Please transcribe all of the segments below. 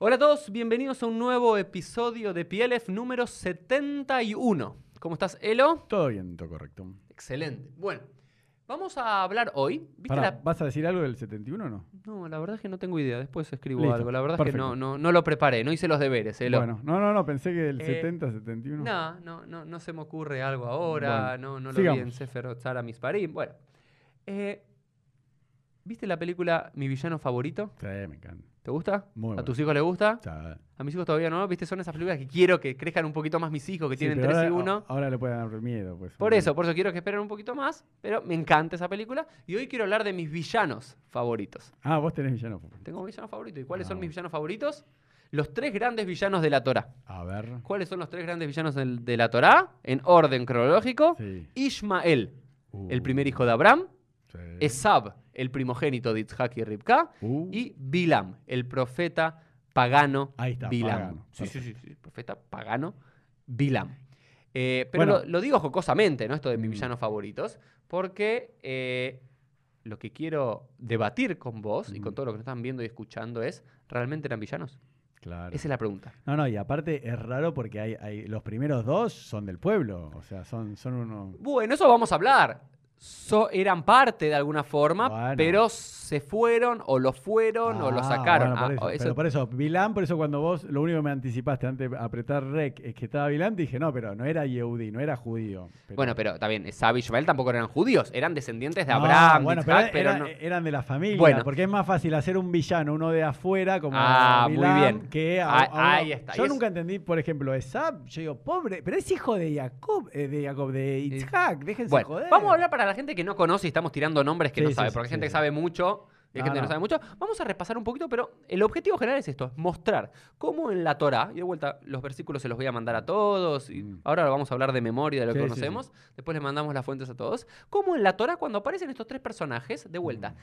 Hola a todos, bienvenidos a un nuevo episodio de PLF número 71. ¿Cómo estás, Elo? Todo bien, todo correcto. Excelente. Bueno, vamos a hablar hoy. ¿Viste Pará, la- ¿Vas a decir algo del 71 o no? No, la verdad es que no tengo idea. Después escribo Listo, algo. La verdad es que perfecto. no, no, no lo preparé, no hice los deberes, Elo. Bueno, no, no, no, pensé que el Eh, 70, 71. No, no, no, no se me ocurre algo ahora. Bueno, no, no lo vi sigamos. en Sefer Otzara Misparim. Bueno, eh, ¿viste la película Mi villano favorito? Sí, me encanta. ¿Te gusta? Muy ¿A bueno. tus hijos les gusta? A mis hijos todavía no, ¿viste? Son esas películas que quiero que crezcan un poquito más mis hijos, que sí, tienen pero 3 y ahora, 1. Ahora le puede dar miedo. Pues, Por eso, por eso quiero que esperen un poquito más, pero me encanta esa película. Y hoy quiero hablar de mis villanos favoritos. Ah, vos tenés villano. Tengo un villano favorito. ¿Y cuáles Ah, son mis bueno. villanos favoritos? Los tres grandes villanos de la Torah. A ver. ¿Cuáles son los tres grandes villanos de la Torah? En orden cronológico. Sí. Ishmael, el Uh, primer hijo de Abraham. sí. Esab, el primogénito de Itzhak y Ribka. Uh, Y Bilam, el profeta pagano Ahí está, Bilam. pagano, Sí, sí, sí, sí, profeta pagano Bilam. Eh, pero Bueno. lo, lo digo jocosamente, ¿no? Esto de mis Mm. villanos favoritos, porque eh, lo que quiero debatir con vos y con Mm. todos los que nos están viendo y escuchando es, ¿realmente eran villanos? claro. Esa es la pregunta. No, no, y aparte es raro porque hay, hay los primeros dos son del pueblo. O sea, son, son unos. Bueno, eso vamos a hablar. So- eran parte de alguna forma, Bueno. pero se fueron o lo fueron o lo Ah, sacaron. bueno, por Ah, eso. Pero por eso, Vilán, por eso cuando vos lo único que me anticipaste antes de apretar rec es que estaba Vilán, dije, no, pero no era Yehudi, no era judío. Pero- Bueno, pero bien, Esab y Ishmael tampoco eran judíos, eran descendientes de No, Abraham, bueno, de pero, no- eran de la familia, Bueno. porque es más fácil hacer un villano, uno de afuera, como Ah, muy bien. que a- Ah, a uno- ahí está. Yo Y es- nunca entendí, por ejemplo, Esab, yo digo, pobre, pero es hijo de Jacob, eh, de Jacob, de Isaac, déjense Bueno, joder. vamos a hablar para la gente que no conoce y estamos tirando nombres que Sí, no sí, sabe, sí, porque hay gente sí. que sabe mucho y hay No, gente que no sabe mucho. Vamos a repasar un poquito, pero el objetivo general es esto, es mostrar cómo en la Torah, y de vuelta los versículos se los voy a mandar a todos, y Mm. ahora vamos a hablar de memoria de lo que Sí, sí, conocemos, después le mandamos las fuentes a todos, cómo en la Torah cuando aparecen estos tres personajes, de vuelta, Mm.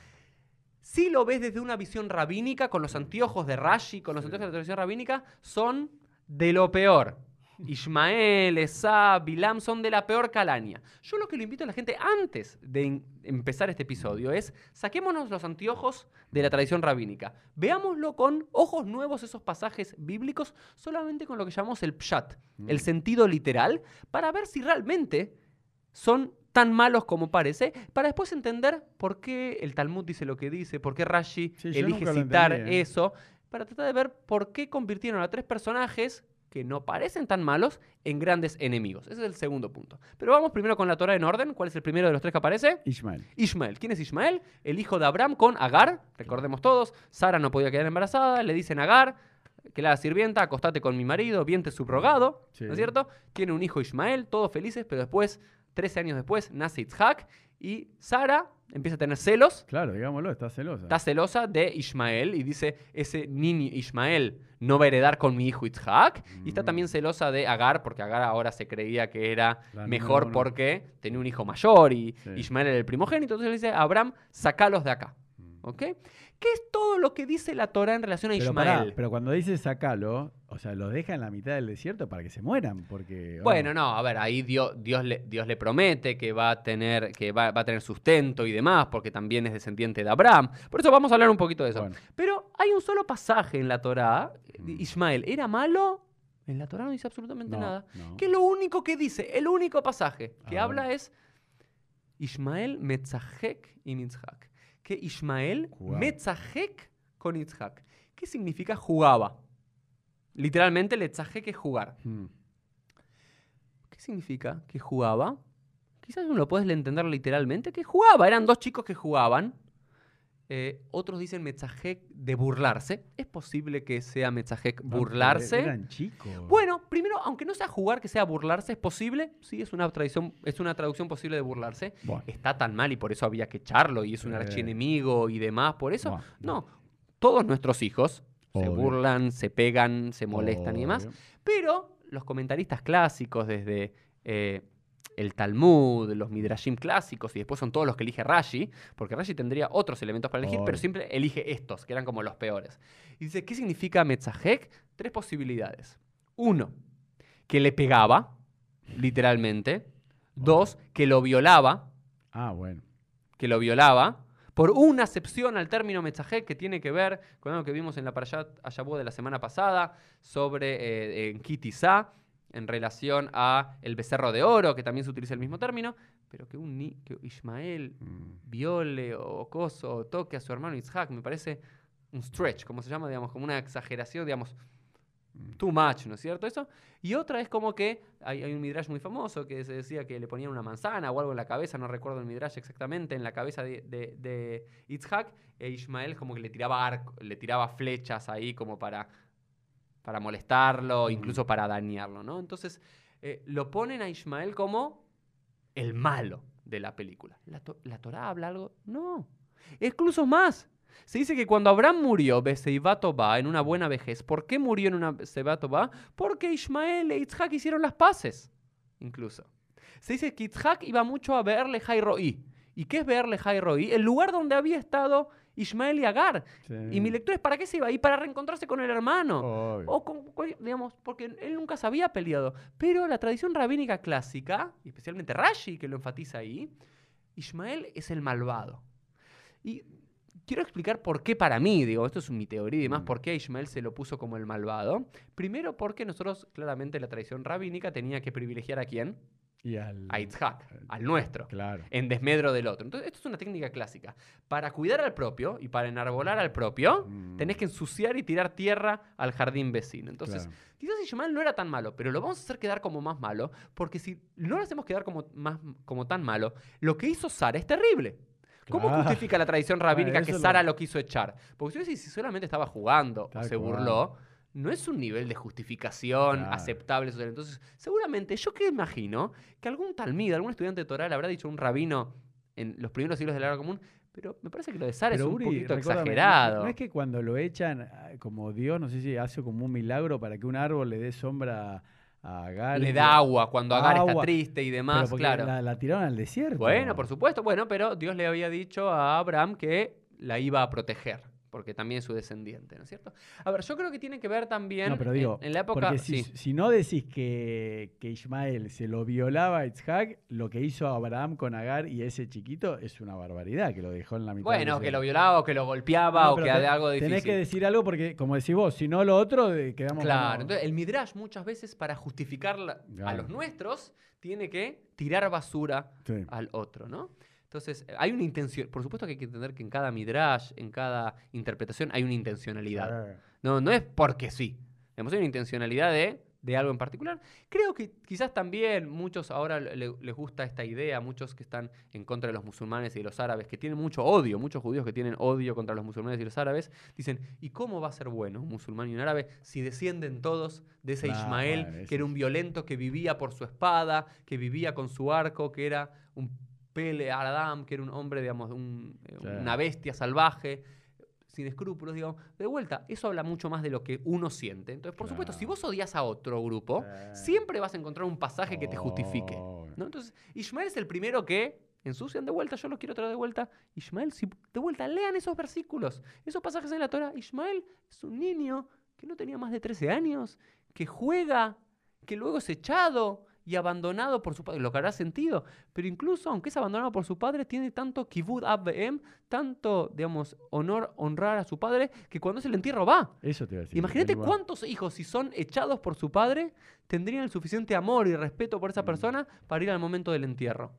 si lo ves desde una visión rabínica, con los anteojos de Rashi, con los Sí. anteojos de la tradición rabínica, son de lo peor. Ishmael, Esab, Bilam son de la peor calaña. Yo lo que le invito a la gente antes de empezar este episodio es saquémonos los anteojos de la tradición rabínica. Veámoslo con ojos nuevos esos pasajes bíblicos, solamente con lo que llamamos el pshat, el Mm. sentido literal, para ver si realmente son tan malos como parece, para después entender por qué el Talmud dice lo que dice, por qué Rashi Sí, elige citar ¿eh? eso, para tratar de ver por qué convirtieron a tres personajes que no parecen tan malos en grandes enemigos. Ese es el segundo punto. Pero vamos primero con la Torah en orden. ¿Cuál es el primero de los tres que aparece? Ismael. Ishmael. ¿Quién es Ishmael? El hijo de Abraham con Agar. Recordemos todos. Sara no podía quedar embarazada. Le dicen a Agar que la sirvienta, acostate con mi marido, viente subrogado. Sí. ¿No es cierto? Tiene un hijo Ishmael, todos felices, pero después, 13 años después, nace Itzhak. Y Sara empieza a tener celos Claro, digámoslo, está celosa. está celosa de Ismael y dice, ese niño Ismael no va a heredar con mi hijo Itzhak. Y está Mm. también celosa de Agar, porque Agar ahora se creía que era La mejor porque tenía un hijo mayor y Sí. Ismael era el primogénito. Entonces le dice Abraham, sacalos de acá. Mm. ¿Ok? ¿Qué es todo lo que dice la Torah en relación a Pero, Ismael? pará, pero cuando dice sacalo, o sea, los deja en la mitad del desierto para que se mueran, porque... Bueno, no, a ver, ahí Dios, Dios, le, Dios le promete que va a tener, que va, va a tener sustento y demás, porque también es descendiente de Abraham. Por eso vamos a hablar un poquito de eso. Bueno. Pero hay un solo pasaje en la Torá. Mm. Ismael, ¿era malo? En la Torá no dice absolutamente No, nada. no. ¿Qué es lo único que dice? El único pasaje que Ah, habla bueno. es Ismael metzahek y Yitzhak. Que Ismael Jugaba. con Yitzhak. ¿Qué significa jugaba? Literalmente, letzahek es jugar. Mm. ¿Qué significa que jugaba? Quizás uno lo puedes entender literalmente, que jugaba. Eran dos chicos que jugaban. Eh, otros dicen metzajek de burlarse. ¿Es posible que sea metzajek No, burlarse? Eran chicos. Bueno, primero, aunque no sea jugar, que sea burlarse, ¿es posible? Sí, es una, tradición, es una traducción posible de burlarse. Bueno. Está tan mal y por eso había que echarlo y es un Sí. archienemigo y demás. Por eso, Bueno, no. Todos nuestros hijos se burlan, se pegan, se molestan y demás. Pero los comentaristas clásicos, desde eh, el Talmud, los Midrashim clásicos, y después son todos los que elige Rashi, porque Rashi tendría otros elementos para elegir, pero siempre elige estos, que eran como los peores. Y dice, ¿qué significa Metzahek? Tres posibilidades. Uno, que le pegaba, literalmente. Dos, que lo violaba, Ah, bueno. que lo violaba, por una acepción al término mensaje que tiene que ver con algo que vimos en la Parashat Ayabú de la semana pasada sobre eh, en Kitizá, en relación a el becerro de oro, que también se utiliza el mismo término, pero que un ni- que Ismael Mm. viole o coso o toque a su hermano Isaac me parece un stretch, como se llama, digamos, como una exageración, digamos, too much, ¿no es cierto? Eso. Y otra es como que hay, hay un midrash muy famoso que se decía que le ponían una manzana o algo en la cabeza, no recuerdo el midrash exactamente, en la cabeza de, de, de e Ismael como que le tiraba arco, le tiraba flechas ahí como para, para molestarlo, incluso para dañarlo, ¿no? Entonces eh, lo ponen a Ismael como el malo de la película. ¿La, to- ¿La Torah habla algo? No. Incluso más. Se dice que cuando Abraham murió, Beseibatobá, en una buena vejez, ¿por qué murió en una Beseibatobá? Porque Ismael e Yitzhak hicieron las paces, incluso. Se dice que Yitzhak iba mucho a verle Roí. ¿Y qué es verle Roí? El lugar donde había estado Ismael y Agar. Sí. Y mi lectura es, ¿para qué se iba ahí? Para reencontrarse con el hermano. Obvio. O con, digamos, porque él nunca se había peleado. Pero la tradición rabínica clásica, y especialmente Rashi, que lo enfatiza ahí, Ismael es el malvado. Y quiero explicar por qué para mí, digo, esto es mi teoría y demás, Mm. por qué a Ismael se lo puso como el malvado. Primero porque nosotros, claramente, la tradición rabínica tenía que privilegiar a quién? Y al, A Yitzhak, al nuestro Claro. en desmedro del otro. Entonces, esto es una técnica clásica. Para cuidar al propio y para enarbolar al propio, Mm. tenés que ensuciar y tirar tierra al jardín vecino. Entonces, Claro. quizás Ismael no era tan malo, pero lo vamos a hacer quedar como más malo, porque si no lo hacemos quedar como, más, como tan malo, lo que hizo Sara es terrible. ¿Cómo justifica la tradición rabínica Bueno, que lo- Sara lo... quiso echar? Porque si, solamente estaba jugando o se cual. burló, no es un nivel de justificación Claro. aceptable social. Entonces, seguramente, yo que imagino que algún talmid, algún estudiante de Torah le habrá dicho un rabino en los primeros siglos de la era común, pero me parece que lo de Sara es un Uri, poquito recordame, ¿no es que- exagerado. No es que cuando lo echan, ah, como Dios, no sé si hace como un milagro para que un árbol le dé sombra a Agar. Le da agua cuando Agar está triste y Pero demás, porque claro. la, la tiraron al desierto. Bueno, por supuesto, bueno, pero Dios le había dicho a Abraham que la iba a proteger, porque también es su descendiente, ¿no es cierto? A ver, yo creo que tiene que ver también No, pero digo, en, la época... Porque si, sí. si no decís que, que Ismael se lo violaba a Isaac, lo que hizo Abraham con Agar y ese chiquito es una barbaridad, que lo dejó en la mitad. Bueno, que desierto. lo violaba o que lo golpeaba No, o que te- de algo difícil. Tenés que decir algo porque, como decís vos, si no lo otro, de- quedamos Claro, como- entonces el Midrash muchas veces para justificar la- a los nuestros tiene que tirar basura Sí. al otro, ¿no? Entonces, eh, hay una intención, por supuesto que hay que entender que en cada Midrash, en cada interpretación hay una intencionalidad. No, no es porque sí. Hay una intencionalidad de, de algo en particular. Creo que quizás también muchos ahora le- les gusta esta idea, muchos que están en contra de los musulmanes y de los árabes, que tienen mucho odio, muchos judíos que tienen odio contra los musulmanes y los árabes, dicen, ¿y cómo va a ser bueno un musulmán y un árabe si descienden todos de ese Ismael, que era un violento que vivía por su espada, que vivía con su arco, que era un Pele Adam, que era un hombre, digamos, un- eh, una bestia salvaje? sin escrúpulos, digamos. De vuelta, eso habla mucho más de lo que uno siente. Entonces, por supuesto, si vos odias a otro grupo, siempre vas a encontrar un pasaje que te justifique. ¿no? Entonces, Ismael es el primero que ensucian de vuelta, yo lo quiero traer de vuelta. Ismael, si de vuelta, lean esos versículos, esos pasajes en la Torah. Ismael es un niño que no tenía más de 13 años, que juega, que luego es echado y abandonado por su padre, lo que hará sentido, pero incluso aunque es abandonado por su padre, tiene tanto kibud abem, tanto, digamos, honor, honrar a su padre, que cuando es el entierro va. Eso te iba a decir. Imagínate cuántos hijos, si son echados por su padre, tendrían el suficiente amor y respeto por esa Mm. persona para ir al momento del entierro.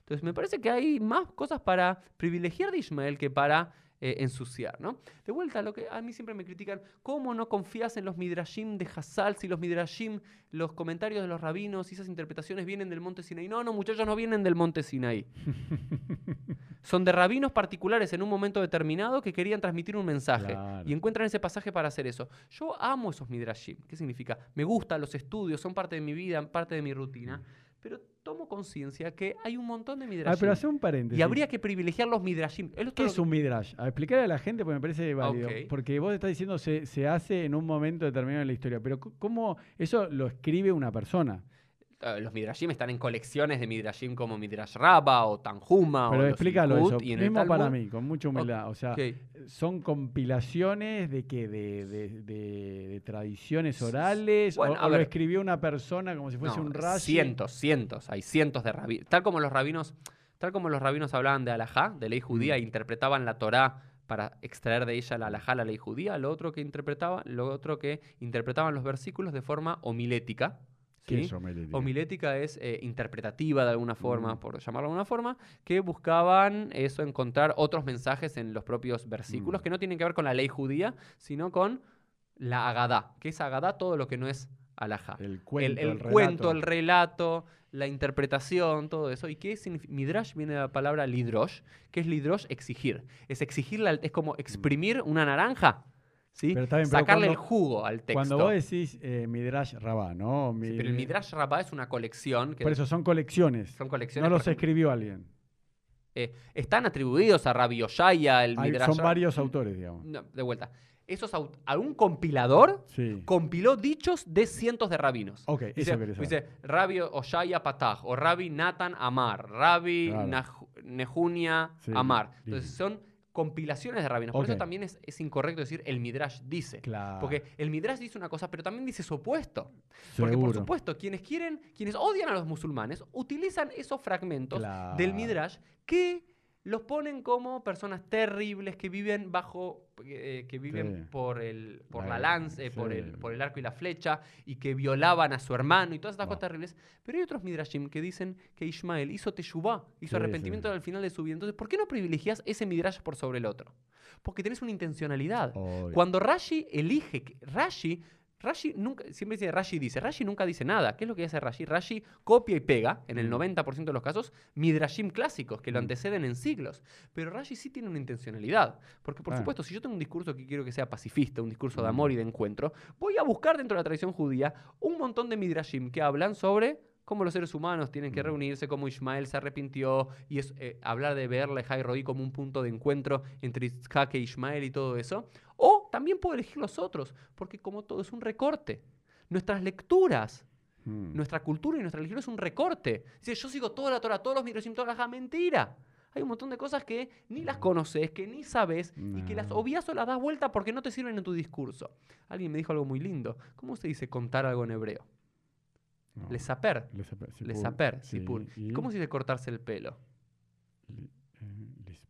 Entonces, me parece que hay más cosas para privilegiar de Ismael que para eh, ensuciar, ¿no? De vuelta, lo que a mí siempre me critican, ¿cómo no confías en los midrashim de Hassal si los midrashim, los comentarios de los rabinos y esas interpretaciones vienen del monte Sinaí? No, no, muchachos, no vienen del monte Sinaí. Son de rabinos particulares en un momento determinado que querían transmitir un mensaje Claro. y encuentran ese pasaje para hacer eso. Yo amo esos midrashim. ¿Qué significa? Me gustan los estudios, son parte de mi vida, parte de mi rutina, pero tomo conciencia que hay un montón de Ah, midrashim pero hace un paréntesis. y habría que privilegiar los midrashim. Lo- ¿Qué es un midrash? A explicarle a la gente porque me parece válido. Porque vos estás diciendo se, se hace en un momento determinado de la historia. Pero ¿cómo eso lo escribe una persona? Eh, los midrashim están en colecciones de midrashim como Midrash Rabba o Tanjuma Pero o los explícalo Likud, eso. y en el Mismo para mí, con mucha humildad. O sea, son compilaciones de que de, de- de- de tradiciones orales Bueno, o, lo escribió una persona como si fuese No, un Rashi. Cientos, cientos. Hay cientos de rabinos. Tal como los rabinos, Tal como los rabinos hablaban de alajá, de ley judía, Mm. e interpretaban la Torá para extraer de ella la alajá, la ley judía, lo otro que interpretaban, lo otro que interpretaban los versículos de forma homilética. ¿Qué es homilética? Homilética es eh, interpretativa de alguna forma, Mm. por llamarlo de alguna forma, que buscaban eso, encontrar otros mensajes en los propios versículos Mm. que no tienen que ver con la ley judía, sino con la agadá. que es agadá? Todo lo que no es alajá. El cuento, el el, cuento, relato. el relato, la interpretación, todo eso. ¿Y qué significa? Midrash viene de la palabra lidrosh, que es lidrosh exigir. Es exigir, la- es como exprimir una naranja, ¿sí? Pero está bien, pero Sacarle el cuando- jugo al texto. Cuando vos decís eh, Midrash Rabá, ¿no? Sí, pero el Midrash Rabbah es una colección. Que Por eso son colecciones. son colecciones. No los escribió alguien. eh, están atribuidos a Rabbi Oshaya, el Hay- Midrash. son varios autores, digamos. No, de vuelta. Esos aut- algún compilador Sí. compiló dichos de cientos de rabinos. Ok, Dice, eso dice Rabbi Oshaya Patah o Rabbi Nathan Amar, Rabbi Claro. Sí, Amar. Entonces son compilaciones de rabinos. Por eso también es, es incorrecto decir el Midrash dice. Claro. Porque el Midrash dice una cosa, pero también dice su opuesto. Porque por supuesto, quienes quieren, quienes odian a los musulmanes, utilizan esos fragmentos Claro. del Midrash que los ponen como personas terribles que viven bajo, eh, que viven Sí. por el, por la La- lanza, eh, por el, por el arco y la flecha y que violaban a su hermano y todas estas No. cosas terribles. Pero hay otros Midrashim que dicen que Ismael hizo teshuvah, hizo Sí, arrepentimiento al final de su vida. Entonces, ¿por qué no privilegias ese Midrash por sobre el otro? Porque tenés una intencionalidad. Obvio. Cuando Rashi elige, que- Rashi, Rashi nunca, siempre dice Rashi dice, Rashi nunca dice nada. ¿Qué es lo que hace Rashi? Rashi copia y pega, en el Mm. 90% de los casos, midrashim clásicos que lo Mm. anteceden en siglos. Pero Rashi sí tiene una intencionalidad. Porque, por Ah. supuesto, si yo tengo un discurso que quiero que sea pacifista, un discurso de Mm. amor y de encuentro, voy a buscar dentro de la tradición judía un montón de midrashim que hablan sobre cómo los seres humanos tienen que Mm. reunirse, cómo Ismael se arrepintió, y es eh, hablar de verle Jai Roí como un punto de encuentro entre Isaac e Ismael y todo eso. O también puedo elegir los otros, porque como todo es un recorte. Nuestras lecturas, Mm. nuestra cultura y nuestra religión es un recorte. Dice, yo sigo toda la Torah, todos los midrashim, toda la Jajá". mentira. Hay un montón de cosas que ni las conoces, que ni sabes y que las No. obvias o las das vuelta porque no te sirven en tu discurso. Alguien me dijo algo muy lindo. ¿Cómo se dice contar algo en hebreo? No. Le saper. Le saper. Le sipur. saper, Sí, sipur. y- ¿Cómo se dice cortarse el pelo? li- eh. Le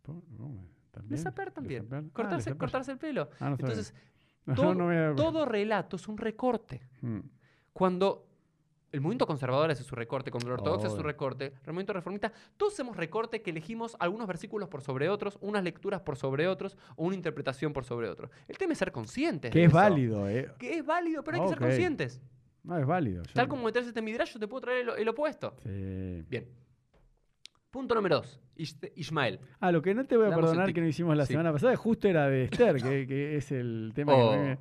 ¿También? saper también. Ah, Cortarse, cortarse el pelo. Ah, no. Entonces, todo, no me- todo relato es un recorte. Mm. Cuando el movimiento conservador hace su recorte, cuando el ortodoxo hace su recorte, el movimiento reformista, todos hacemos recorte que elegimos algunos versículos por sobre otros, unas lecturas por sobre otros o una interpretación por sobre otro. El tema es ser conscientes. Que de es eso. válido, ¿eh? Que es válido, pero hay que ser conscientes. No, es válido. Tal como meterse este midrash, yo te puedo traer el, el opuesto. Sí. Bien. Punto número dos. Ismael. Ah, lo que no te voy a Damos perdonar que no hicimos la Sí. semana pasada justo era de Esther, que, que es el tema Oh, que mí me...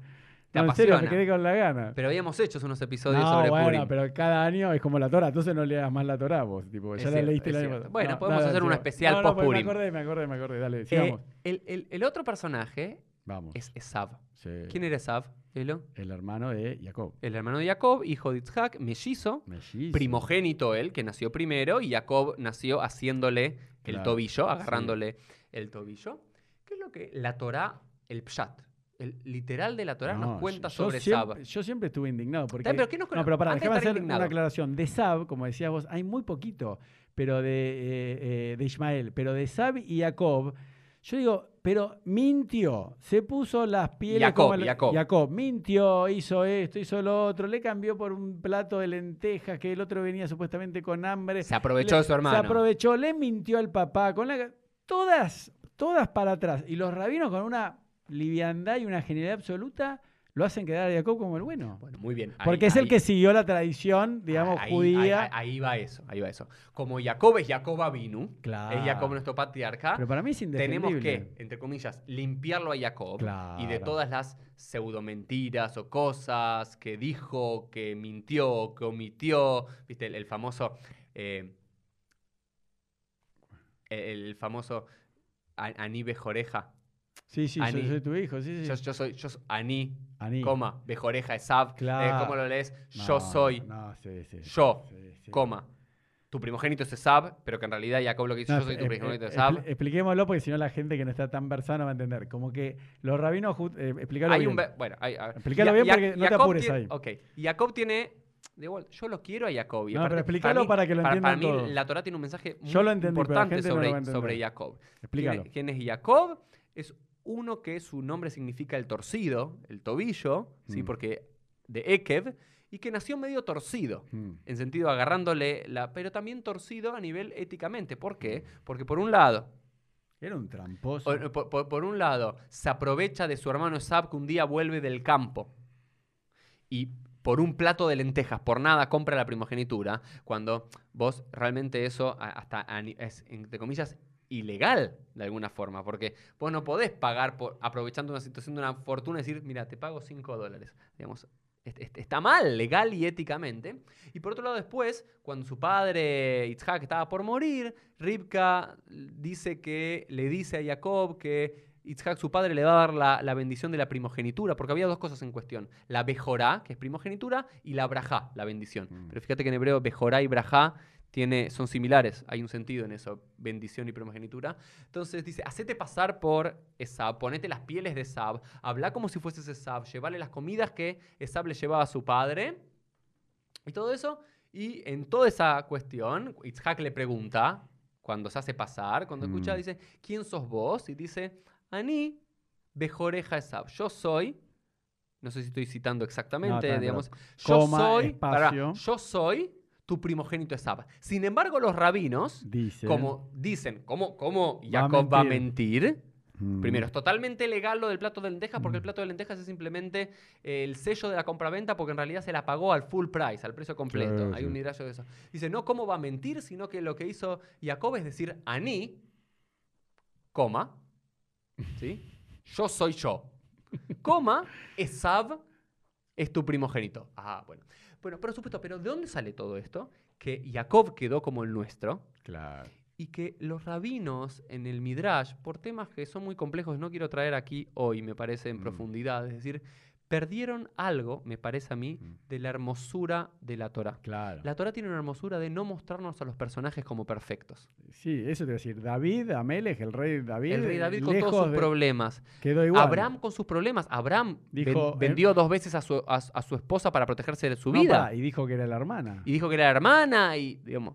No, en serio, me apasiona. quedé con la gana. Pero habíamos hecho unos episodios no, sobre bueno, Purim. pero cada año es como la Torah, entonces no leas más la Torah vos, tipo, Es ya cierto, la leíste es el año pasado. Bueno, No, podemos hacer un sigamos. especial porque post-Purim. Me acordé, me acordé, me acordé, dale, Eh, sigamos. el, el- el otro personaje Vamos. es Esav. Sí. ¿Quién era Esav? Elo? El hermano de Jacob. El hermano de Jacob, hijo de Isaac, mellizo, Mellizo. primogénito él, que nació primero, y Jacob nació haciéndole el Claro, tobillo, sí. agarrándole el tobillo. ¿Qué es lo que la Torá, el pshat, el literal de la Torá No, nos cuenta yo sobre siempre, Sab? Yo siempre estuve indignado porque... Pero ¿qué nos No, pero para, déjame hacer indignado, una aclaración. De Sab, como decías vos, hay muy poquito, pero de, eh, eh, de Ismael, pero de Sab y Jacob, yo digo, pero mintió, se puso las pieles Jacob, como el- Jacob. mintió, hizo esto, hizo lo otro, le cambió por un plato de lentejas que el otro venía supuestamente con hambre. Se aprovechó Le- de su hermano. Se aprovechó, le mintió al papá, con la todas, todas para atrás. Y los rabinos con una liviandad y una genialidad absoluta lo hacen quedar a Jacob como el bueno. Bueno, muy bien. ahí- Porque es el que siguió la tradición, digamos, ahí- judía. Ahí, va eso, ahí va eso. Como Jacob es Jacob Avinu, Claro. es Jacob nuestro patriarca, Pero para mí es tenemos que, entre comillas, limpiarlo a Jacob y de todas las pseudomentiras o cosas que dijo, que mintió, que omitió. ¿Viste? El, el famoso. eh, el, el famoso A- Aní Bejoreja. Sí, sí, Ani. soy, soy tu hijo, sí, sí. Yo, yo soy, yo soy Aní, Aní. coma, Bejoreja Esab. Claro. ¿Cómo lo lees? No, yo soy, No, sí, sí. yo, Sí, coma. Tu primogénito es Esab, pero que en realidad Jacob lo que dice, No, yo soy tu eh, primogénito eh, es Esab. expli- Expliquémoslo porque si no la gente que no está tan versada va a entender. Como que los rabinos, eh, explícalo Hay bien. un bueno, hay, a- bien porque no te apures tiene- ahí. Ok. Jacob tiene de vuelta, yo lo quiero a Jacob. y No, aparte, pero explícalo mí- para que lo para, entiendan para mí todos. la Torah tiene un mensaje muy Yo lo entendí, importante gente no lo sobre, sobre Jacob. ¿Quién Explícalo. quién es Jacob? Es uno que su nombre significa el torcido, el tobillo, ¿sí? Mm. porque de Ekev, y que nació medio torcido, Mm. en sentido agarrándole la... pero también torcido a nivel éticamente. ¿Por qué? Porque por un lado, Era un tramposo. por, por- por un lado, se aprovecha de su hermano Esab que un día vuelve del campo y por un plato de lentejas, por nada, compra la primogenitura, cuando vos realmente eso hasta es, entre comillas, ilegal de alguna forma, porque vos no podés pagar por aprovechando una situación de una fortuna y decir, mira, te pago 5 dólares. Digamos, est- est- está mal, legal y éticamente. Y por otro lado, después, cuando su padre Itzhak estaba por morir, Ribka dice que le dice a Jacob que Itzhak, su padre, le va a dar la, la bendición de la primogenitura, porque había dos cosas en cuestión: la Bejorá, que es primogenitura, y la Brajá, la bendición. Mm. Pero fíjate que en hebreo Bejorá y Brajá tiene, son similares, hay un sentido en eso, bendición y primogenitura. Entonces dice, hacete pasar por Esab, ponete las pieles de Esab, habla como si fueses Esab, llevarle las comidas que Esab le llevaba a su padre, y todo eso. Y en toda esa cuestión, Itzhak le pregunta, cuando se hace pasar, cuando escucha, Mm. dice, ¿quién sos vos? Y dice, Ani Bejoreja Esab, yo soy, no sé si estoy citando exactamente, pero digamos, yo coma, soy, espacio. yo soy tu primogénito Esab. Sin embargo, los rabinos, Dice. como dicen, ¿cómo, cómo Va a Jacob va a mentir? Mm. Primero, es totalmente legal lo del plato de lentejas porque el Mm. plato de lentejas es simplemente eh, el sello de la compraventa porque en realidad se la pagó al full price, al precio completo. Claro, Hay sí. un hidrayo de eso. Dice, no, ¿cómo va a mentir? Sino que lo que hizo Jacob es decir, Aní, coma, ¿sí? Yo soy yo. Coma, Esab es tu primogénito. Ah, bueno. Bueno, por supuesto, pero ¿de dónde sale todo esto? Que Jacob quedó como el nuestro Claro. y que los rabinos en el Midrash, por temas que son muy complejos, no quiero traer aquí hoy, me parece, en Mm. profundidad, es decir, perdieron algo, me parece a mí, de la hermosura de la Torah. Claro. La Torah tiene una hermosura de no mostrarnos a los personajes como perfectos. Sí, eso te a decir. David, Amelech, el rey David. el rey David con todos sus de- problemas. Quedó igual. Abraham con sus problemas. Abraham ven- Dijo, eh, vendió dos veces a su, a- a su esposa para protegerse de su No, vida. y dijo que era la hermana. Y dijo que era hermana y, digamos,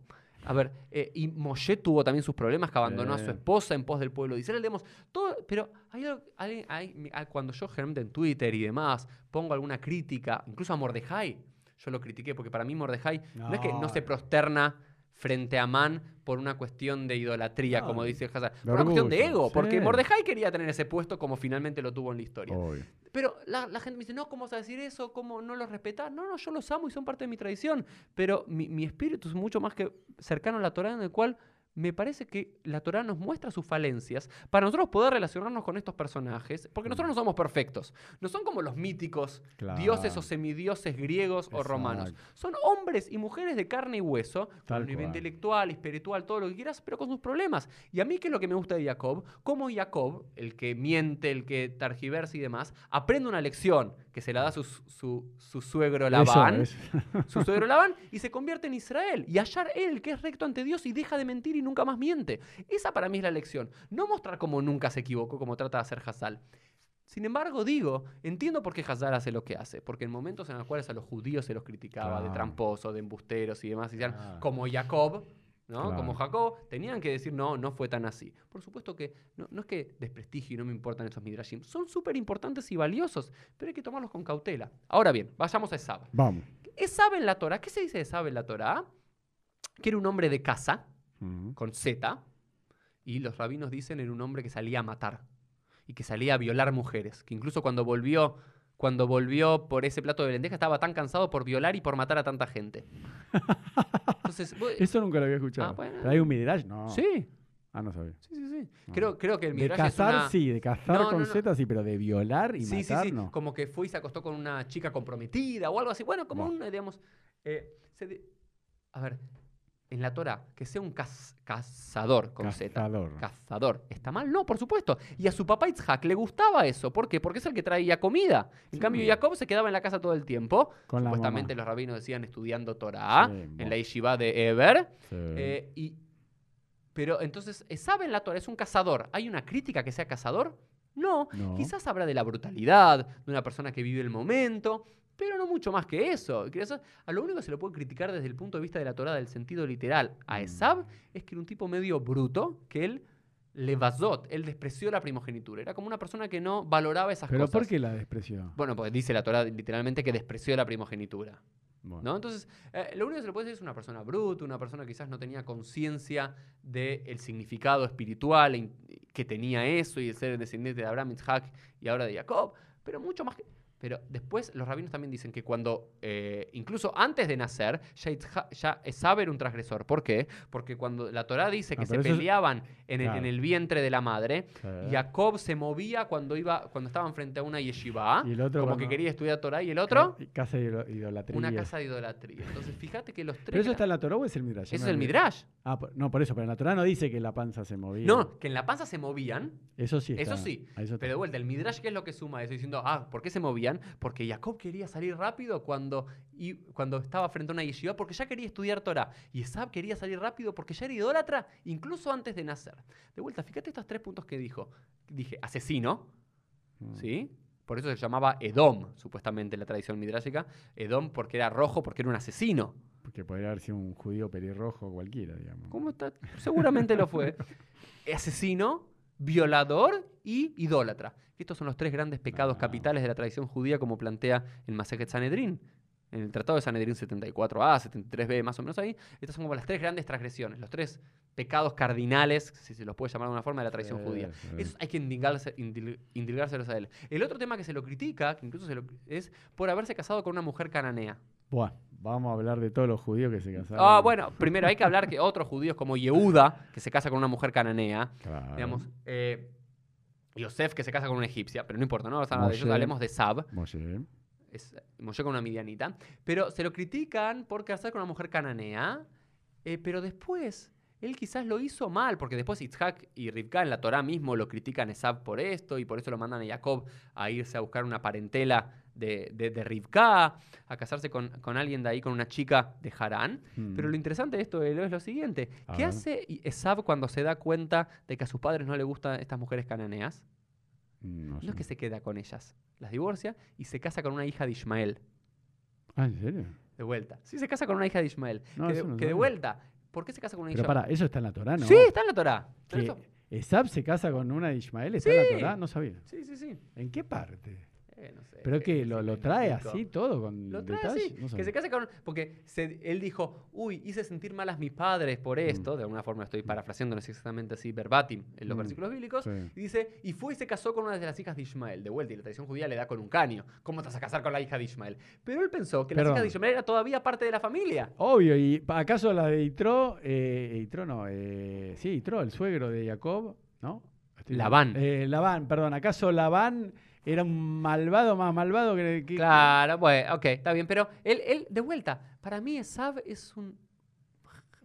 a ver, eh, y Moshe tuvo también sus problemas, que abandonó a su esposa en pos del pueblo de Israel, digamos, todo, pero hay, algo- hay- hay- mi- ah, cuando yo generalmente en Twitter y demás pongo alguna crítica, incluso a Mordejai, yo lo critiqué porque para mí Mordejai no, es que no se prosterna frente a Man por una cuestión de idolatría, No, como dice Hazard, por una cuestión de ego, porque sí. Mordejai quería tener ese puesto como finalmente lo tuvo en la historia. Obvio. Pero la, la gente me dice, no, ¿cómo vas a decir eso? ¿Cómo no los respetas? No, no, yo los amo y son parte de mi tradición. Pero mi, mi espíritu es mucho más que cercano a la Torah, en el cual me parece que la Torah nos muestra sus falencias para nosotros poder relacionarnos con estos personajes, porque nosotros no somos perfectos. No son como los míticos dioses o semidioses griegos o romanos. Son hombres y mujeres de carne y hueso, con Tal un nivel intelectual, espiritual, todo lo que quieras, pero con sus problemas. Y a mí, ¿qué es lo que me gusta de Jacob? Como Jacob, el que miente, el que targiversa y demás, aprende una lección que se la da su, su, su suegro Labán, eso. su suegro Labán, y se convierte en Israel. Y hallar él, que es recto ante Dios y deja de mentir y nunca más miente. Esa para mí es la lección. No mostrar cómo nunca se equivocó, como trata de hacer Hazal. Sin embargo, digo, entiendo por qué Hazar hace lo que hace, porque en momentos en los cuales a los judíos se los criticaba de tramposos, de embusteros y demás, y decían, Claro. como Jacob, ¿no? Claro. Como Jacob, tenían que decir, no, no fue tan así. Por supuesto que no, no es que desprestigio y no me importan esos midrashim, son súper importantes y valiosos, pero hay que tomarlos con cautela. Ahora bien, vayamos a Esab. Vamos. Esab en la Torah, ¿qué se dice de Esab en la Torah? Que era un hombre de casa, Con Z, y los rabinos dicen era un hombre que salía a matar y que salía a violar mujeres, que incluso cuando volvió, cuando volvió por ese plato de lenteja estaba tan cansado por violar y por matar a tanta gente. Entonces, vos- Eso nunca lo había escuchado. Ah, bueno. ¿Pero hay un midrash? No. sí, Ah, no sabía. sí, sí, sí. No. Creo, creo que el De Midrash cazar, es una... sí, de cazar No, con no. Z, sí, pero de violar y sí, sí, matar, sí, no. como que fue y se acostó con una chica comprometida o algo así. Bueno, como un, digamos... eh, se de- A ver, en la Torah, que sea un caz- cazador con Z. Cazador. Cazador. ¿Está mal? No, por supuesto. Y a su papá Itzhak le gustaba eso. ¿Por qué? Porque es el que traía comida. En Sí. cambio, Jacob se quedaba en la casa todo el tiempo. Con Supuestamente los rabinos decían estudiando Torah Sí, en la yeshiva de Eber. Sí. Eh, y, pero entonces, eh, ¿saben la Torah? Es un cazador. ¿Hay una crítica que sea cazador? No. No. Quizás habla de la brutalidad, de una persona que vive el momento, pero no mucho más que eso. A lo único que se lo puede criticar desde el punto de vista de la Torah del sentido literal a Mm. Esab es que era un tipo medio bruto, que él levazot, él despreció la primogenitura. Era como una persona que no valoraba esas ¿Pero cosas. por qué la despreció? Bueno, pues dice la Torah literalmente que despreció la primogenitura. Bueno. ¿no? Entonces, eh, lo único que se le puede decir es una persona bruta, una persona que quizás no tenía conciencia del significado espiritual que tenía eso y el ser descendiente de Abraham, Isaac y ahora de Jacob, pero mucho más que... Pero después los rabinos también dicen que cuando, eh, incluso antes de nacer, ya, ya Esab era un transgresor. ¿Por qué? Porque cuando la Torah dice que Ah, se eso es- peleaban en, el, en vientre de la madre. Jacob se movía cuando, iba, cuando estaban frente a una yeshiva, Y el otro como que quería estudiar Torah, y el otro, Casa de idol- idolatría. una casa de idolatría. Entonces, fíjate que los tres... ¿Pero eso está en la Torah o es el Midrash? Eso es el. Midrash. Ah, por- no, por eso, pero en la Torah no dice que la panza se movía. No, que en la panza se movían, Eso sí. eso sí. Eso pero de vuelta, el Midrash, ¿qué es lo que suma eso? Diciendo, ah, ¿por qué se movían? Porque Jacob quería salir rápido cuando, y, cuando estaba frente a una yeshiva, porque ya quería estudiar Torah. Y Esab quería salir rápido porque ya era idólatra, incluso antes de nacer. De vuelta, fíjate estos tres puntos que dijo. Dije, asesino, Mm. ¿sí? Por eso se llamaba Edom, supuestamente en la tradición midrashica. Edom porque era rojo, porque era un asesino. Porque podría haber sido un judío pelirrojo cualquiera, digamos. ¿Cómo está? Seguramente lo fue. Asesino, violador y idólatra. Estos son los tres grandes pecados Ah. capitales de la tradición judía, como plantea el Masejet Sanedrín. En el Tratado de Sanedrín 74a, 73b, más o menos ahí. Estas son como las tres grandes transgresiones, los tres pecados cardinales, si se los puede llamar de alguna forma, de la tradición Sí, judía. sí. Esos hay que indilgarse- indil- indilgárselos a él. El otro tema que se lo critica, que incluso se lo- es por haberse casado con una mujer cananea. Buah, vamos a hablar de todos los judíos que se casaron. Ah, bueno, primero hay que hablar que otros judíos como Yehuda, que se casa con una mujer cananea, Claro. digamos, eh, Yosef, que se casa con una egipcia, pero no importa, ¿no? O sea, Moshe. hablemos de Sab, Moshe. es Moshe con una midianita, pero se lo critican por casar con una mujer cananea, eh, pero después él quizás lo hizo mal, porque después Isaac y Rivka en la Torah mismo lo critican a Esab por esto, y por eso lo mandan a Jacob a irse a buscar una parentela de, de, de Rivka, a casarse con, con alguien de ahí, con una chica de Harán. Mm. Pero lo interesante de esto Elo, es lo siguiente. ¿Qué hace Esab cuando se da cuenta de que a sus padres no le gustan estas mujeres cananeas? No, No sé. es que se queda con ellas, las divorcia y se casa con una hija de Ismael. Ah, ¿en serio? De vuelta. Sí, se casa con una hija de Ismael. No, que, de, eso no que de sabía. vuelta. ¿Por qué se casa con una Pero hija? para, eso está en la Torah, ¿no? Sí, está en la eso. Esab se casa con una de Ismael, ¿está en la. Torah? No sabía. Sí, sí, sí. ¿En qué parte? Eh, no sé, ¿Pero eh, que lo, lo 55. trae así todo con Lo trae detalle? así. No que se case con. Porque se- él dijo, uy, hice sentir mal a mis padres por esto. De alguna forma estoy parafraseando, no es exactamente así, verbatim, en los Mm. versículos bíblicos. Sí. Y dice, y fue y se casó con una de las hijas de Ismael. De vuelta, y la tradición judía le da con un caño. ¿Cómo te vas a casar con la hija de Ismael? Pero él pensó que la hija Perdón. de Ismael era todavía parte de la familia. Obvio, ¿y acaso la de Itro, eh, Itro no, eh, sí, Itro, el suegro de Jacob, ¿no? Estoy- Labán. Eh, Labán, perdón, ¿acaso Labán era un malvado más malvado que... que- Claro, bueno, ok, está bien. Pero él, él, de vuelta, para mí Esab es un...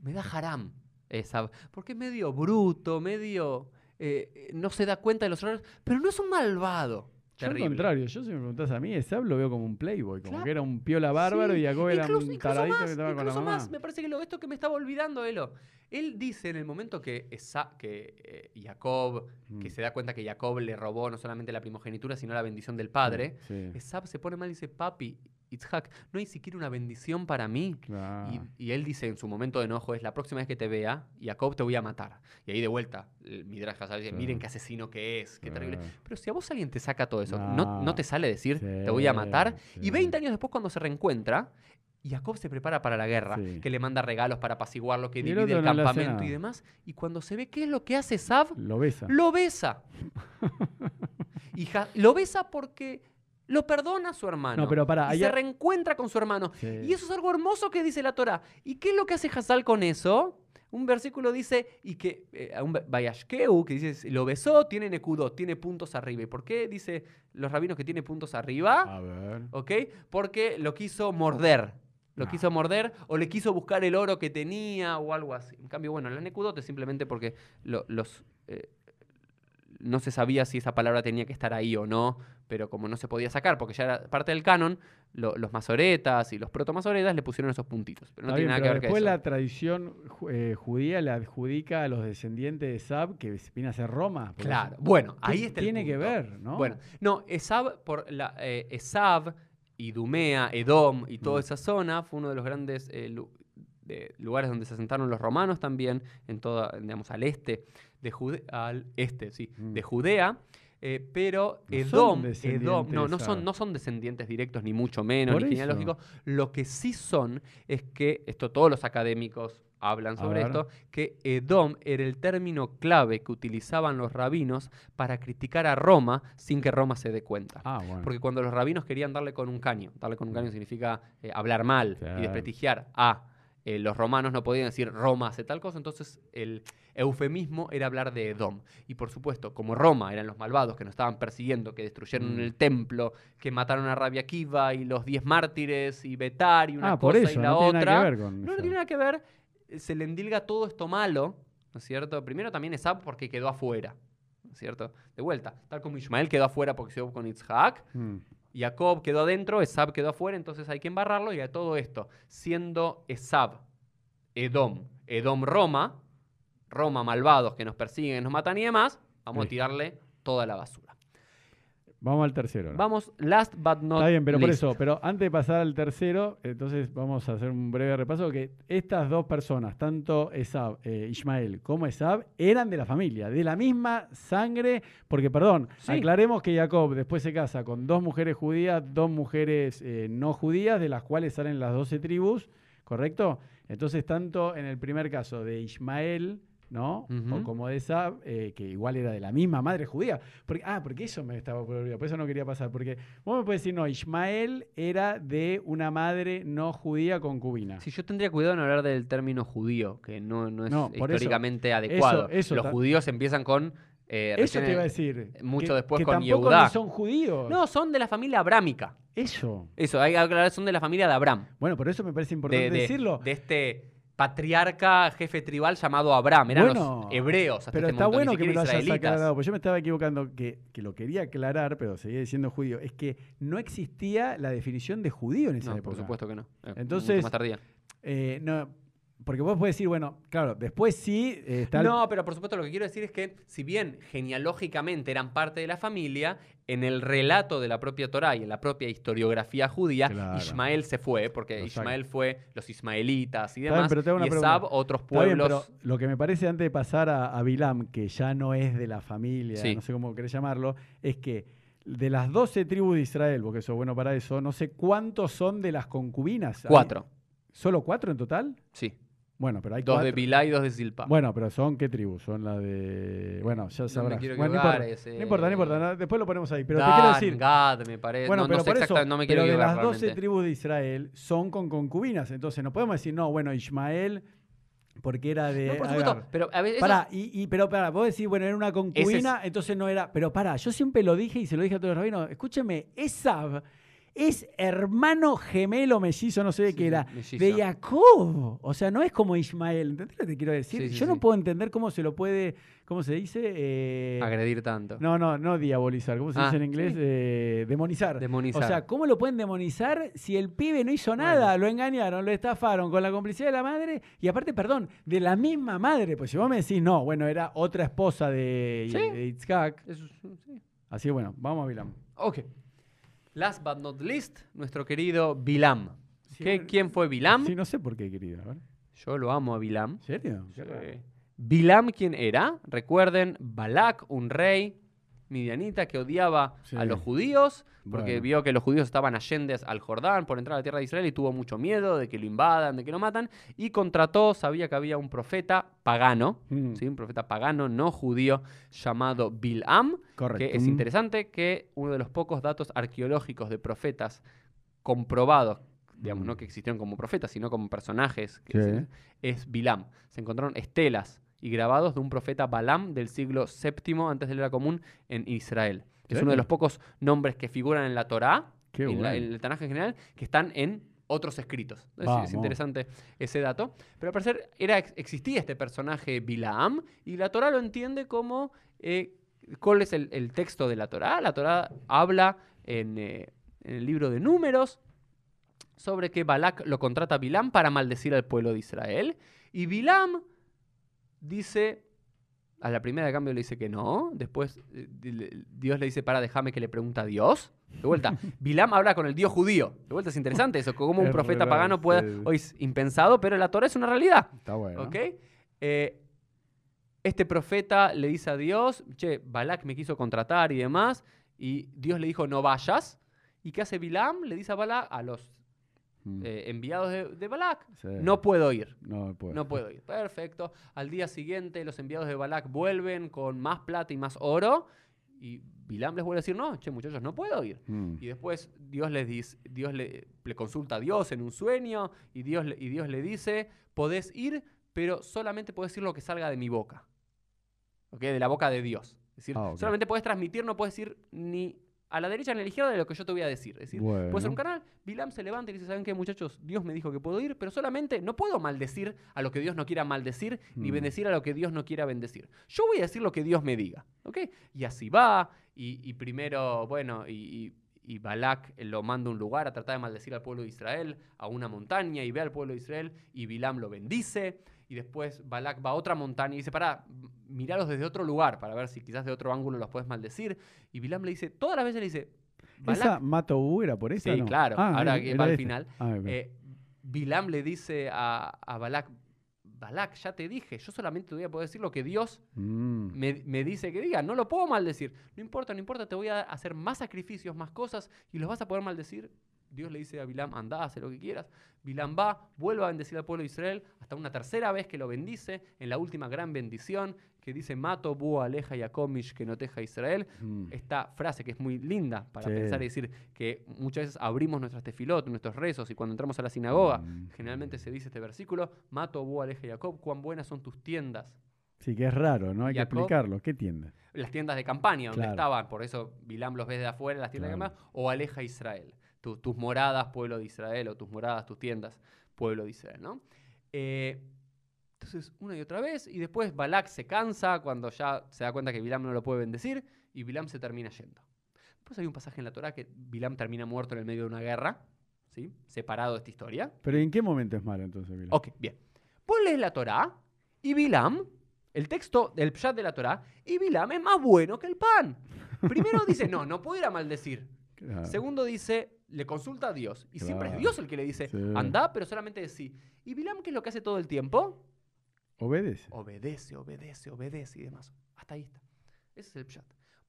Me da haram, Esab. Porque es medio bruto, medio... eh, no se da cuenta de los errores, pero no es un malvado. Yo al contrario, yo si me preguntás a mí, Esab lo veo como un playboy, como Claro. que era un piola bárbaro Sí, y Jacob era incluso, un taradito más, que estaba con la incluso mamá. más, me parece que lo, esto que me estaba olvidando, Elo. Él dice en el momento que, Esa- que eh, Jacob, que Mm. se da cuenta que Jacob le robó no solamente la primogenitura, sino la bendición del padre, Sí, Esab se pone mal y dice, papi, Itzhak, no hay siquiera una bendición para mí. claro. Y, y él dice en su momento de enojo, es la próxima vez que te vea, Jacob te voy a matar. Y ahí de vuelta, el Midrash Hazar dice, miren qué asesino que es, qué terrible. Pero si a vos alguien te saca todo eso, ¿no, No. no te sale decir, Sí, te voy a matar? Y sí. 20 años después cuando se reencuentra, Jacob se prepara para la guerra, Sí. que le manda regalos para apaciguarlo, que Y divide el campamento y demás. Y cuando se ve qué es lo que hace Sab, Lo besa. lo besa. y lo besa porque lo perdona a su hermano. No, pero pará, y se reencuentra con su hermano. Sí. Y eso es algo hermoso que dice la Torah. ¿Y qué es lo que hace Hazal con eso? Un versículo dice, y que eh, un Bayashkeu, que dice, lo besó, tiene Nekudot, tiene puntos arriba. ¿Y por qué dice los rabinos que tiene puntos arriba? A ver. ¿Ok? Porque lo quiso morder. Lo No. quiso morder o le quiso buscar el oro que tenía o algo así. En cambio, bueno, la Nekudot es simplemente porque lo- los, eh, no se sabía si esa palabra tenía que estar ahí o no, pero como no se podía sacar porque ya era parte del canon, lo- los masoretas y los protomasoretas le pusieron esos puntitos. Pero no Está tiene bien, nada que ver con después eso. la tradición eh, judía le adjudica a los descendientes de Sab que viene a ser Roma. Claro, bueno, ¿Qué ahí está el Tiene que ver, ¿no? Bueno, no, Esab, por la, eh, Esab Idumea, Edom y toda esa zona fue uno de los grandes eh, lu- de lugares donde se asentaron los romanos también, en toda, digamos, al este de Jude- al este, sí, Mm. de Judea. eh, pero No Edom, Edom, no, no son, no son descendientes directos, ni mucho menos, ni genealógicos. Lo que sí son es que, esto todos los académicos hablan sobre esto, que Edom era el término clave que utilizaban los rabinos para criticar a Roma sin que Roma se dé cuenta. Ah, bueno. Porque cuando los rabinos querían darle con un caño, darle con un caño significa eh, hablar mal Claro. y desprestigiar a eh, los romanos, no podían decir Roma hace tal cosa, entonces el eufemismo era hablar de Edom. Y por supuesto, como Roma eran los malvados que nos estaban persiguiendo, que destruyeron Mm. el templo, que mataron a Rabia Kiva y los diez mártires y Betar y una ah, por cosa eso, y la no tiene otra. nada que ver con No, tiene nada que ver. Se le endilga todo esto malo, ¿no es cierto? Primero también Esab porque quedó afuera, ¿no es cierto? De vuelta, tal como Ismael quedó afuera porque se llevó con Mm. Jacob quedó adentro, Esab quedó afuera, entonces hay que embarrarlo y a todo esto, siendo Esab, Edom, Edom Roma, Roma malvados que nos persiguen, nos matan y demás, vamos a tirarle toda la basura. Vamos al tercero. Vamos, last but not Está bien, pero por eso, pero antes de pasar al tercero, entonces vamos a hacer un breve repaso que estas dos personas, tanto Esab, eh, Ismael como Esab, eran de la familia, de la misma sangre, porque perdón, Sí. aclaremos que Jacob después se casa con dos mujeres judías, dos mujeres eh, no judías, de las cuales salen las doce tribus, ¿correcto? Entonces, tanto en el primer caso de Ismael, ¿no? O como de Esab, eh, que igual era de la misma madre judía. Porque, ah, porque eso me estaba por olvidar, por eso no quería pasar, porque vos me puedes decir, no, Ismael era de una madre no judía concubina. Si yo tendría cuidado en hablar del término judío, que no, no es No, eso. históricamente adecuado. eso Los judíos empiezan con... eh, Eso te iba a decir. mucho que- después que con tampoco Yehudá. ni son judíos. No, son de la familia abrámica. Eso. Eso, hay que aclarar, son de la familia de Abraham. Bueno, por eso me parece importante de, de- decirlo. de este patriarca jefe tribal llamado Abraham. Eran Bueno, los hebreos. hasta Pero este está momento, bueno que me lo hayas aclarado, porque yo me estaba equivocando, que, que lo quería aclarar, pero seguía diciendo judío. Es que no existía la definición de judío en esa No, época. por supuesto que no. Eh, Entonces- mucho más tardía. Eh, no, porque vos podés decir, bueno, claro, después sí eh, está No, pero por supuesto lo que quiero decir es que si bien genealógicamente eran parte de la familia, en el relato de la propia Torá y en la propia historiografía judía, Claro. Ismael se fue, porque saca. Ismael fue los ismaelitas y Está bien, demás, pero y Esab otros bien, pueblos. pero lo que me parece antes de pasar a, a Bilam, que ya no es de la familia, Sí. no sé cómo querés llamarlo, es que de las 12 tribus de Israel, porque eso es bueno para eso, no sé cuántos son de las concubinas. ¿Hay- Cuatro, ¿Solo cuatro en total? sí. Bueno, pero hay Dos cuatro. de Bilá y dos de Zilpa. Bueno, pero son qué tribus? Son las de. Bueno, ya No me sabrás. quiero Bueno, no, importa, ese- no importa, no importa, no, después lo ponemos ahí. Pero te Dan, quiero decir. Gad, me parece. Bueno, no, pero no sé por eso, exactamente, no me quiero pero de las 12 realmente. tribus de Israel son con concubinas. Entonces no podemos decir, no, bueno, Ismael, porque era de. No, por supuesto, pero a ver, eso- Pará, y, y- pero pará, vos decís, bueno, era una concubina, entonces no era. Pero pará, yo siempre lo dije y se lo dije a todos los rabinos. Escúcheme, Esab es hermano gemelo mellizo, no sé de Sí, qué era, mellizo. de Jacob. O sea, no es como Ismael. ¿Entendés lo que te quiero decir? Sí, sí, yo no puedo entender cómo se lo puede. ¿Cómo se dice? Eh, agredir tanto. no, no, no diabolizar. ¿Cómo se Ah, dice en inglés? Eh, demonizar. Demonizar. O sea, ¿cómo lo pueden demonizar si el pibe no hizo nada? Lo engañaron, lo estafaron con la complicidad de la madre y aparte, perdón, de la misma madre. Pues si vos me decís, no, bueno, era otra esposa de, de Itzhak. Eso. Así que bueno, vamos a Bilam. Ok. Last but not least, nuestro querido Bilam. Sí, ¿Qué-. ¿Quién fue Bilam? Sí, no sé por qué, querido. A ver. Yo lo amo a Bilam. ¿En serio? Sí. Bilam, ¿quién era? Recuerden, Balak, un rey midianita que odiaba Sí. a los judíos porque Bueno. vio que los judíos estaban allende al Jordán por entrar a la tierra de Israel y tuvo mucho miedo de que lo invadan, de que lo matan y contrató, sabía que había un profeta pagano, Mm, ¿sí? un profeta pagano no judío llamado Bilam, Correcto. que es Mm. interesante que uno de los pocos datos arqueológicos de profetas comprobados, digamos, Mm. no que existieron como profetas, sino como personajes, que es Bilam. Se encontraron estelas y grabados de un profeta Balam del siglo VII antes de la era común en Israel. Es uno de los pocos nombres que figuran en la Torá, en, la- bueno. en el Tanaj en general, que están en otros escritos. Es- interesante ese dato. Pero al parecer era, ex- existía este personaje Bilam y la Torá lo entiende como... eh, ¿Cuál es el, el texto de la Torá? La Torá habla en, eh, en el libro de Números sobre que Balak lo contrata a Bilam para maldecir al pueblo de Israel. Y Bilam dice, a la primera de cambio le dice que no. Después eh, Dios le dice, para, déjame que le pregunta a Dios. De vuelta, Bilam habla con el Dios judío. De vuelta, es interesante eso, como un Es profeta pagano sí. Hoy es impensado, pero la Torah es una realidad. Está bueno. ¿Ok? Eh, este profeta le dice a Dios, che, Balak me quiso contratar y demás, y Dios le dijo, no vayas. ¿Y qué hace Bilam? Le dice a Balak, a los Mm, eh, enviados de, de Balak, sí. no puedo ir. No puedo. No puedo ir. Perfecto. Al día siguiente, los enviados de Balak vuelven con más plata y más oro. Y Bilam les vuelve a decir, no, che, muchachos, no puedo ir. Mm, Y después Dios les dice, Dios le, le consulta a Dios en un sueño y Dios, le- y Dios le dice, podés ir, pero solamente podés decir lo que salga de mi boca. ¿Ok? De la boca de Dios. Es decir, Ah, solamente podés transmitir, no podés ir ni a la derecha ni a la izquierda de lo que yo te voy a decir. Es decir, puede ser Bueno. un canal, Bilam se levanta y dice, ¿saben qué muchachos? Dios me dijo que puedo ir, pero solamente no puedo maldecir a lo que Dios no quiera maldecir, ni Mm. bendecir a lo que Dios no quiera bendecir. Yo voy a decir lo que Dios me diga, ¿ok? Y así va, y, y primero, bueno, y, y, y Balak lo manda a un lugar a tratar de maldecir al pueblo de Israel, a una montaña, y ve al pueblo de Israel, y Bilam lo bendice, y después Balak va a otra montaña y dice, pará, miralos desde otro lugar, para ver si quizás de otro ángulo los puedes maldecir, y Bilam le dice, todas las veces le dice, ¿Esa Mato era por esa? Sí, no? claro. Ah, Ahora que va al final. Ah. Eh, Bilam le dice a, a Balak, Balak, ya te dije, yo solamente te voy a poder decir lo que Dios Mm, me, me dice que diga, no lo puedo maldecir. No importa, no importa, te voy a hacer más sacrificios, más cosas y los vas a poder maldecir. Dios le dice a Bilam, anda, haz lo que quieras. Bilam va, vuelve a bendecir al pueblo de Israel hasta una tercera vez que lo bendice, en la última gran bendición, que dice, mato, búho, aleja y acomish, que no teja Israel mm. esta frase que es muy linda para Sí. pensar y decir que muchas veces abrimos nuestras tefilot, nuestros rezos, y cuando entramos a la sinagoga, Mm. generalmente se dice este versículo, Mato, Bú, Aleja y Jacob, cuán buenas son tus tiendas. Sí, que es raro, ¿no? Hay que explicarlo. ¿Qué tienda? Las tiendas de campaña donde Claro. estaban, por eso Bilam los ves de afuera, las tiendas Claro. de campaña, o Aleja Israel, tu- tus moradas, pueblo de Israel, o tus moradas, tus tiendas, pueblo de Israel, ¿no? Eh, entonces, una y otra vez, y después Balak se cansa cuando ya se da cuenta que Bilam no lo puede bendecir, y Bilam se termina yendo. Después hay un pasaje en la Torah que Bilam termina muerto en el medio de una guerra, ¿sí? Separado de esta historia. Pero ¿en qué momento es malo entonces, Bilal? Ok, bien. Vos lees la Torá y Bilam, el texto del pshat de la Torá, y Bilam es más bueno que el pan. Primero dice, no, no puedo ir a maldecir. Claro. Segundo dice, le consulta a Dios. Y siempre es. Dios el que le dice, Sí. anda, pero solamente decí. ¿Y Bilam qué es lo que hace todo el tiempo? Obedece. Obedece, obedece, obedece y demás. Hasta ahí está. Ese es el pshat.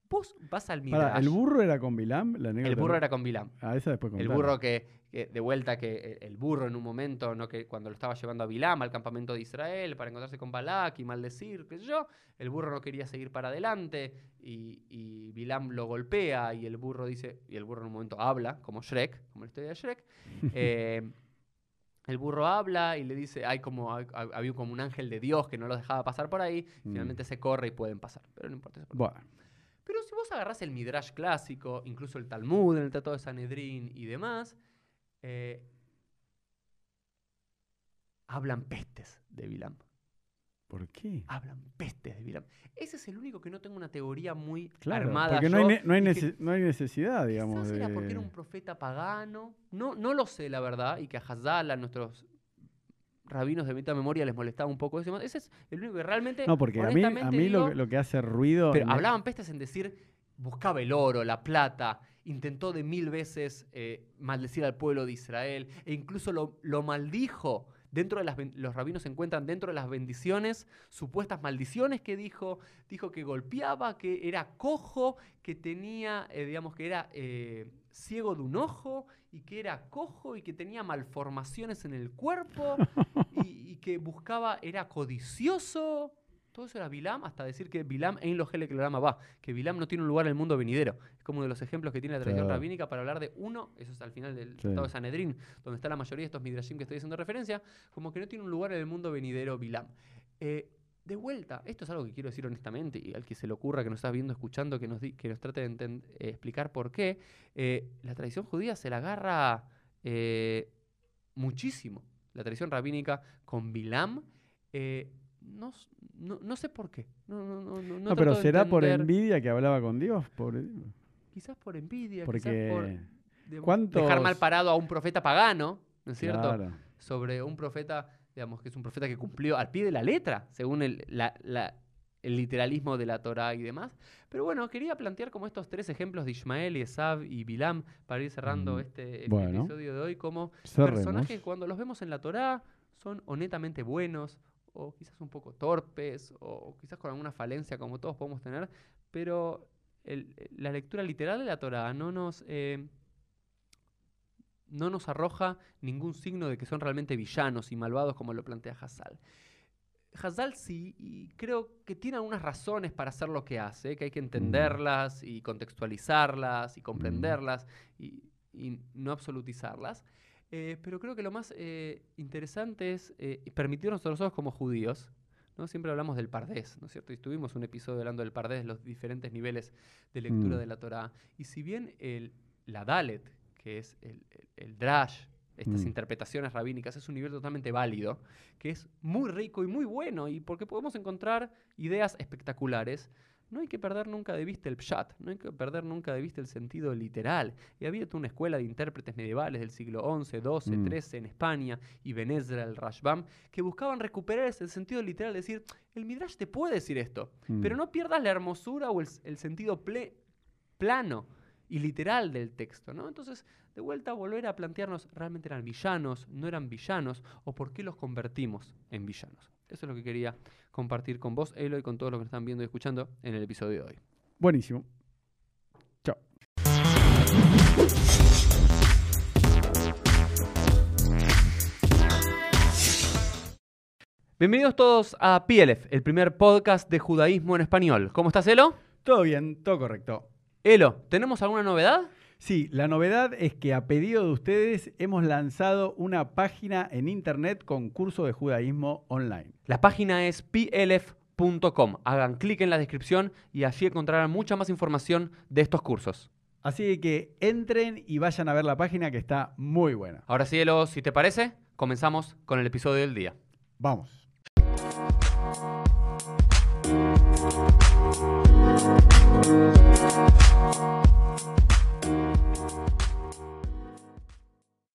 Vos vas al Pará, Midrash. ¿el burro era con Bilam? La El burro era con Bilam. Ah, esa después El contala. burro que, que de vuelta que el, el burro en un momento, ¿no? que cuando lo estaba llevando a Bilam al campamento de Israel para encontrarse con Balak y maldecir, qué sé yo, el burro no quería seguir para adelante y, y Bilam lo golpea y el burro dice, y el burro en un momento habla, como Shrek, como la historia de Shrek. eh, el burro habla y le dice, hay como, había como un ángel de Dios que no los dejaba pasar por ahí, Mm. finalmente se corre y pueden pasar, pero no importa. parte. Bueno, vos agarrás el Midrash clásico, incluso el Talmud en el Tratado de Sanedrín y demás, eh, hablan pestes de Bilam. ¿por qué? Hablan pestes de Bilam. Ese es el único que no tengo una teoría muy Claro, armada. porque no hay, yo, no, hay que no hay necesidad, digamos. Quizás de... era porque era un profeta pagano. No, no lo sé, la verdad. Y que a Hazala, nuestros rabinos de mitad memoria, les molestaba un poco eso. Ese es el único que realmente. No, porque a mí, a mí lo, digo, lo que hace ruido... Pero hablaban pestes en decir, buscaba el oro, la plata, intentó de mil veces eh, maldecir al pueblo de Israel, e incluso lo, lo maldijo. Dentro de las los rabinos se encuentran dentro de las bendiciones, supuestas maldiciones que dijo, dijo que golpeaba, que era cojo, que tenía, eh, digamos, que era eh, ciego de un ojo y que era cojo y que tenía malformaciones en el cuerpo y, y que buscaba, era codicioso. Todo eso era Bilam, hasta decir que Bilam en lo que va, que Bilam no tiene un lugar en el mundo venidero. Es como uno de los ejemplos que tiene la tradición Claro. rabínica para hablar de uno, eso es al final del. Tratado de Sanedrín, donde está la mayoría de estos midrashim que estoy haciendo referencia, como que no tiene un lugar en el mundo venidero Bilam. Eh, de vuelta, esto es algo que quiero decir honestamente, y al que se le ocurra, que nos está viendo, escuchando, que nos, di- que nos trate de enten- eh, explicar por qué, eh, la tradición judía se la agarra eh, muchísimo, la tradición rabínica con Bilam. no, no, no sé por qué. No, no, no, no, pero será por envidia que hablaba con Dios. Por... Quizás por envidia, Porque quizás por de- ¿cuántos- dejar mal parado a un profeta pagano, ¿no es cierto? Claro. Sobre un profeta, digamos, que es un profeta que cumplió al pie de la letra, según el, la- la- el literalismo de la Torah y demás. Pero bueno, quería plantear como estos tres ejemplos de Ismael, Esab y Bilam para ir cerrando Mm, este, este bueno. episodio de hoy como Cerremos. personajes cuando los vemos en la Torah son honestamente buenos o quizás un poco torpes o quizás con alguna falencia como todos podemos tener, pero el- la lectura literal de la Torah no nos, eh, no nos arroja ningún signo de que son realmente villanos y malvados como lo plantea Hazal. Hazal sí, y creo que tiene algunas razones para hacer lo que hace, que hay que entenderlas y contextualizarlas y comprenderlas y, y no absolutizarlas. Eh, pero creo que lo más eh, interesante es eh, permitirnos a nosotros como judíos, ¿no? siempre hablamos del pardés, ¿no es cierto? Y tuvimos un episodio hablando del pardés, los diferentes niveles de lectura Mm. de la Torá. Y si bien el, la Dalet, que es el, el, el Drash, estas Mm. interpretaciones rabínicas, es un nivel totalmente válido, que es muy rico y muy bueno, y porque podemos encontrar ideas espectaculares, no hay que perder nunca de vista el pshat, no hay que perder nunca de vista el sentido literal. Y había toda una escuela de intérpretes medievales del siglo XI, XII, Mm. XIII en España, y Benezra, el Rashbam, que buscaban recuperar ese sentido literal, decir, el Midrash te puede decir esto, Mm. pero no pierdas la hermosura o el, el sentido ple- plano y literal del texto, ¿no? Entonces, de vuelta, volver a plantearnos, ¿realmente eran villanos? ¿No eran villanos? ¿O por qué los convertimos en villanos? Eso es lo que quería compartir con vos, Elo, y con todos los que están viendo y escuchando en el episodio de hoy. Buenísimo. Chao. Bienvenidos todos a PLF, el primer podcast de judaísmo en español. ¿Cómo estás, Elo? Todo bien, todo correcto. Elo, ¿tenemos alguna novedad? Sí, la novedad es que a pedido de ustedes hemos lanzado una página en internet con curso de judaísmo online. La página es plf.com. Hagan clic en la descripción y allí encontrarán mucha más información de estos cursos. Así que entren y vayan a ver la página que está muy buena. Ahora sí, Elo, si te parece, comenzamos con el episodio del día. Vamos.